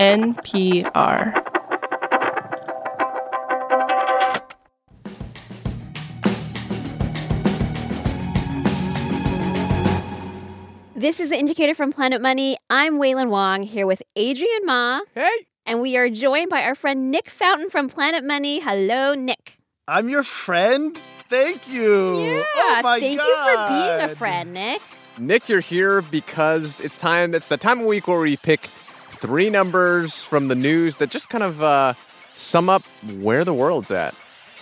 NPR. This is the indicator from Planet Money. I'm Wailin Wong here with Adrian Ma. Hey. And we are joined by our friend Nick Fountain from Planet Money. Hello, Nick. I'm your friend. Thank you. Yeah. Oh my thank God. you for being a friend, Nick. Nick, you're here because it's time. It's the time of week where we pick three numbers from the news that just kind of uh, sum up where the world's at.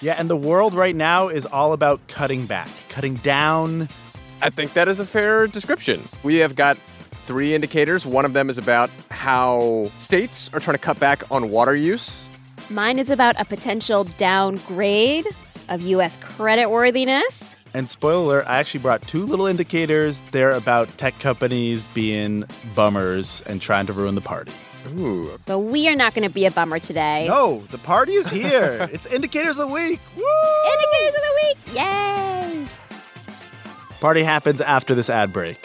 Yeah, and the world right now is all about cutting back, cutting down. I think that is a fair description. We have got three indicators. One of them is about how states are trying to cut back on water use. Mine is about a potential downgrade of U.S. creditworthiness. And spoiler alert, I actually brought two little indicators. They're about tech companies being bummers and trying to ruin the party. Ooh. But we are not going to be a bummer today. No, the party is here. it's Indicators of the Week. Woo! Indicators of the week. Yay! Party happens after this ad break.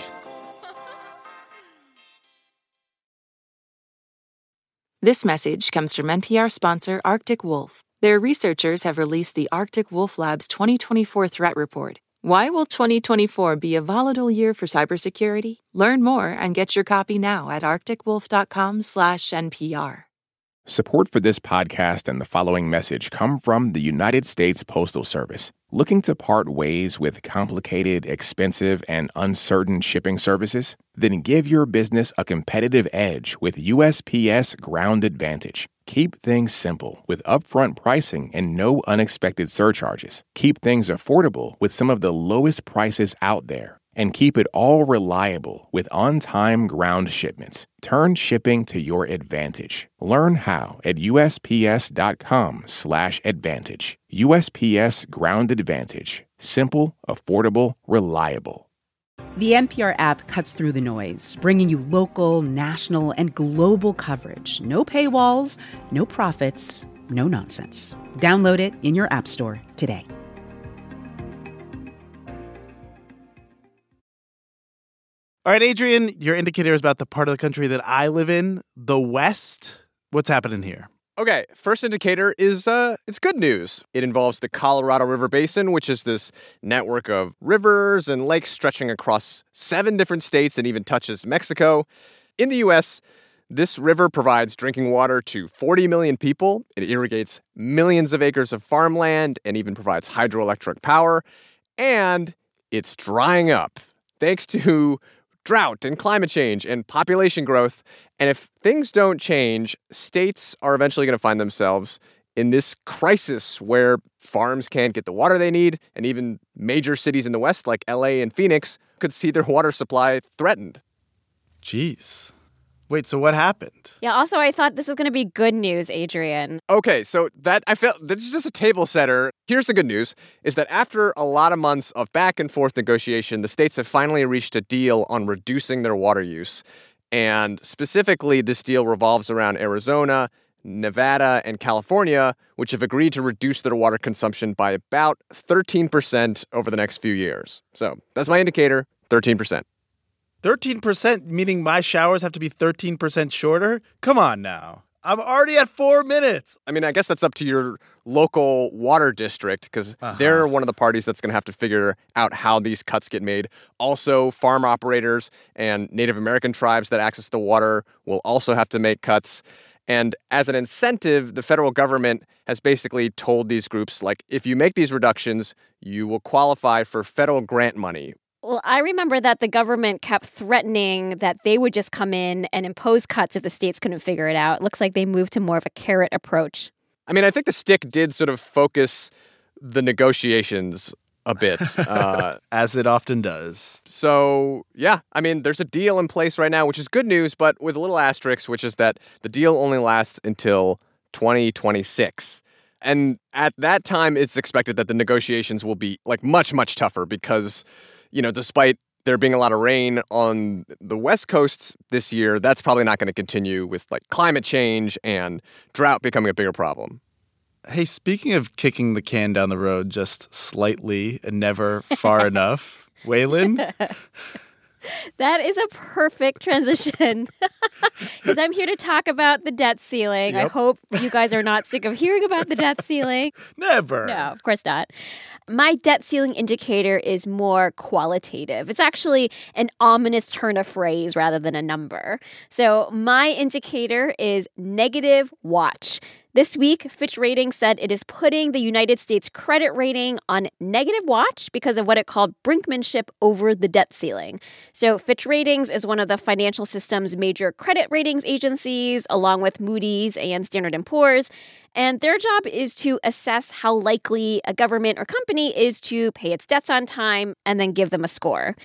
This message comes from NPR sponsor Arctic Wolf. Their researchers have released the Arctic Wolf Lab's 2024 Threat Report. Why will 2024 be a volatile year for cybersecurity? Learn more and get your copy now at arcticwolf.com/npr. Support for this podcast and the following message come from the United States Postal Service. Looking to part ways with complicated, expensive, and uncertain shipping services? Then give your business a competitive edge with USPS Ground Advantage. Keep things simple with upfront pricing and no unexpected surcharges. Keep things affordable with some of the lowest prices out there. And keep it all reliable with on time ground shipments. Turn shipping to your advantage. Learn how at USPS.com/slash advantage. USPS Ground Advantage. Simple, affordable, reliable. The NPR app cuts through the noise, bringing you local, national, and global coverage. No paywalls, no profits, no nonsense. Download it in your App Store today. All right, Adrian, your indicator is about the part of the country that I live in, the West. What's happening here? Okay, first indicator is uh it's good news. It involves the Colorado River Basin, which is this network of rivers and lakes stretching across 7 different states and even touches Mexico. In the US, this river provides drinking water to 40 million people. It irrigates millions of acres of farmland and even provides hydroelectric power. And it's drying up thanks to drought and climate change and population growth. And if things don't change, states are eventually going to find themselves in this crisis where farms can't get the water they need, and even major cities in the West, like LA and Phoenix, could see their water supply threatened. Jeez. Wait, so what happened? Yeah, also, I thought this was going to be good news, Adrian. Okay, so that I felt that's just a table setter. Here's the good news is that after a lot of months of back and forth negotiation, the states have finally reached a deal on reducing their water use. And specifically, this deal revolves around Arizona, Nevada, and California, which have agreed to reduce their water consumption by about 13% over the next few years. So that's my indicator 13%. 13%, meaning my showers have to be 13% shorter? Come on now. I'm already at four minutes. I mean, I guess that's up to your local water district because Uh-huh. they're one of the parties that's going to have to figure out how these cuts get made. Also, farm operators and Native American tribes that access the water will also have to make cuts. And as an incentive, the federal government has basically told these groups, like, if you make these reductions, you will qualify for federal grant money. Well, I remember that the government kept threatening that they would just come in and impose cuts if the states couldn't figure it out. It looks like they moved to more of a carrot approach. I mean, I think the stick did sort of focus the negotiations a bit. Uh, As it often does. So, yeah, I mean, there's a deal in place right now, which is good news, but with a little asterisk, which is that the deal only lasts until 2026. And at that time, it's expected that the negotiations will be like much, much tougher because, you know, despite there being a lot of rain on the West Coast this year, that's probably not going to continue with like climate change and drought becoming a bigger problem. Hey, speaking of kicking the can down the road just slightly and never far enough, Wailin, That is a perfect transition. Because I'm here to talk about the debt ceiling. I hope you guys are not sick of hearing about the debt ceiling. Never. No, of course not. My debt ceiling indicator is more qualitative. It's actually an ominous turn of phrase rather than a number. So, my indicator is negative watch. This week, Fitch Ratings said it is putting the United States credit rating on negative watch because of what it called brinkmanship over the debt ceiling. So, Fitch Ratings is one of the financial system's major credit ratings agencies, along with Moody's and Standard & Poor's. And their job is to assess how likely a government or company is to pay its debts on time and then give them a score.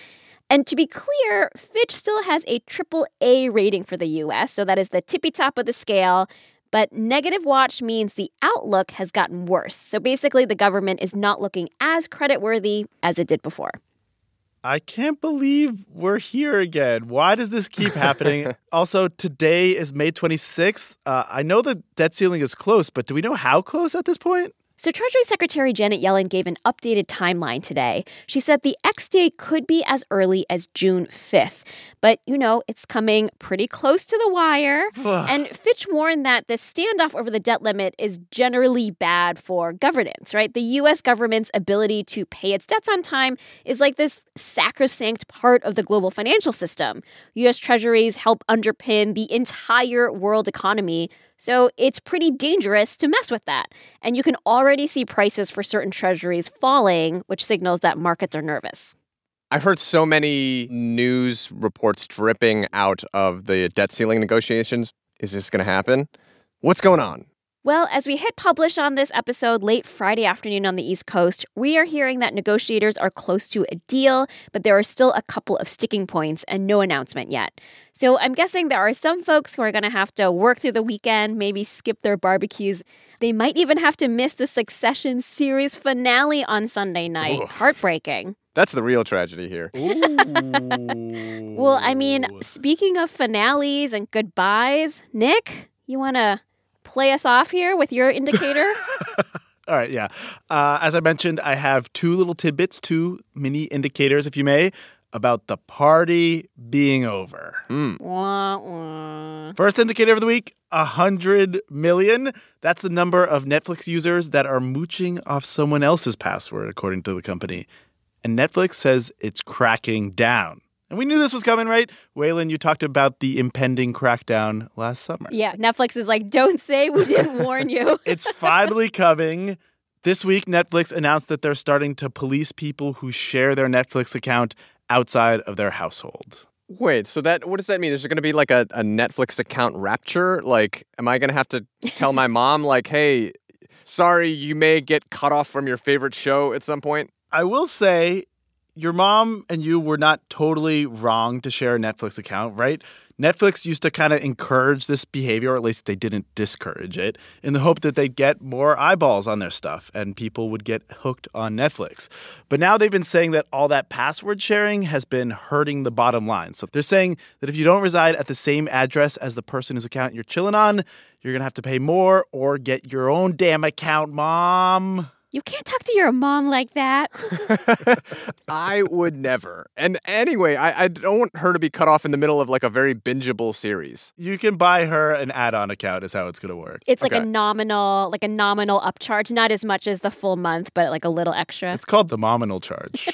And to be clear, Fitch still has a triple A rating for the US, so that is the tippy top of the scale. But negative watch means the outlook has gotten worse. So basically, the government is not looking as creditworthy as it did before. I can't believe we're here again. Why does this keep happening? also, today is May 26th. Uh, I know the debt ceiling is close, but do we know how close at this point? So, Treasury Secretary Janet Yellen gave an updated timeline today. She said the X date could be as early as June 5th. But, you know, it's coming pretty close to the wire. and Fitch warned that the standoff over the debt limit is generally bad for governance, right? The US government's ability to pay its debts on time is like this sacrosanct part of the global financial system. US treasuries help underpin the entire world economy. So it's pretty dangerous to mess with that. And you can already see prices for certain treasuries falling, which signals that markets are nervous. I've heard so many news reports dripping out of the debt ceiling negotiations. Is this going to happen? What's going on? Well, as we hit publish on this episode late Friday afternoon on the East Coast, we are hearing that negotiators are close to a deal, but there are still a couple of sticking points and no announcement yet. So I'm guessing there are some folks who are going to have to work through the weekend, maybe skip their barbecues. They might even have to miss the Succession series finale on Sunday night. Oof. Heartbreaking. That's the real tragedy here. Well, I mean, speaking of finales and goodbyes, Nick, you want to play us off here with your indicator? All right, yeah. Uh, as I mentioned, I have two little tidbits, two mini indicators, if you may, about the party being over. wah, wah. First indicator of the week 100 million. That's the number of Netflix users that are mooching off someone else's password, according to the company. And Netflix says it's cracking down. And we knew this was coming, right? Wailin, you talked about the impending crackdown last summer. Yeah, Netflix is like, don't say we didn't warn you. It's finally coming. This week, Netflix announced that they're starting to police people who share their Netflix account outside of their household. Wait, so that what does that mean? Is there going to be like a, a Netflix account rapture? Like, am I going to have to tell my mom, like, hey, sorry, you may get cut off from your favorite show at some point? I will say, your mom and you were not totally wrong to share a Netflix account, right? Netflix used to kind of encourage this behavior, or at least they didn't discourage it, in the hope that they'd get more eyeballs on their stuff and people would get hooked on Netflix. But now they've been saying that all that password sharing has been hurting the bottom line. So they're saying that if you don't reside at the same address as the person whose account you're chilling on, you're going to have to pay more or get your own damn account, mom. You can't talk to your mom like that. I would never. And anyway, I, I don't want her to be cut off in the middle of like a very bingeable series. You can buy her an add-on account is how it's going to work. It's like a nominal, like a nominal upcharge, not as much as the full month, but like a little extra. It's called the nominal charge.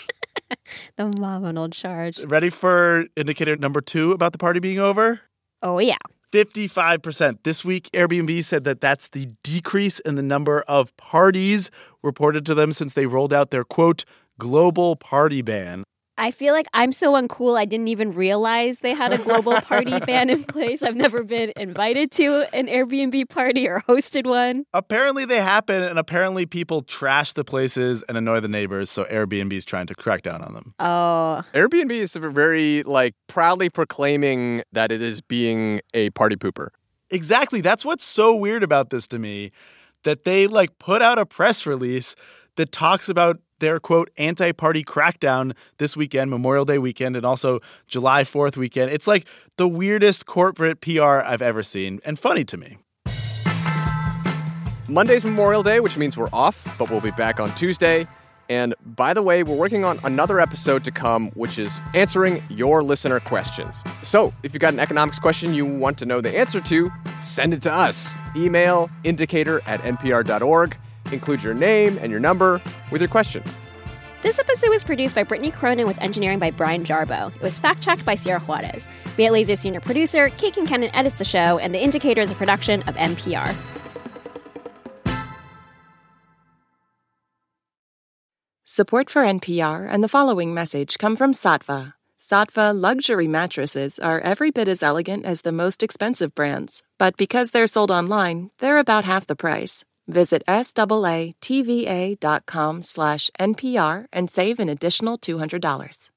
the nominal charge. Ready for indicator number two about the party being over? Oh yeah. 55%. This week, Airbnb said that that's the decrease in the number of parties reported to them since they rolled out their quote, global party ban. I feel like I'm so uncool. I didn't even realize they had a global party ban in place. I've never been invited to an Airbnb party or hosted one. Apparently, they happen, and apparently, people trash the places and annoy the neighbors, so Airbnb is trying to crack down on them. Oh, Airbnb is very like proudly proclaiming that it is being a party pooper. Exactly. That's what's so weird about this to me that they like put out a press release that talks about their quote anti party crackdown this weekend, Memorial Day weekend, and also July 4th weekend. It's like the weirdest corporate PR I've ever seen and funny to me. Monday's Memorial Day, which means we're off, but we'll be back on Tuesday. And by the way, we're working on another episode to come, which is answering your listener questions. So if you've got an economics question you want to know the answer to, send it to us. Email indicator at npr.org. Include your name and your number with your question. This episode was produced by Brittany Cronin with engineering by Brian Jarboe. It was fact checked by Sierra Juarez. Viet Laser senior producer, Kate Concannon edits the show, and The Indicator is a production of NPR. Support for NPR and the following message come from Saatva. Saatva luxury mattresses are every bit as elegant as the most expensive brands, but because they're sold online, they're about half the price. Visit SAATVA.com slash NPR and save an additional $200.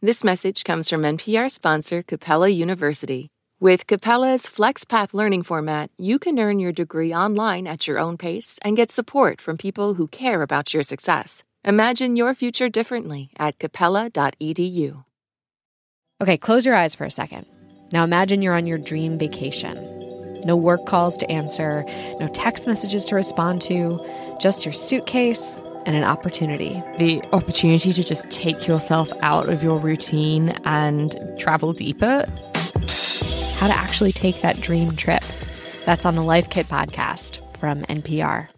This message comes from NPR sponsor Capella University. With Capella's FlexPath learning format, you can earn your degree online at your own pace and get support from people who care about your success. Imagine your future differently at capella.edu. Okay, close your eyes for a second. Now imagine you're on your dream vacation. No work calls to answer, no text messages to respond to, just your suitcase and an opportunity. The opportunity to just take yourself out of your routine and travel deeper. How to actually take that dream trip. That's on the Life Kit podcast from NPR.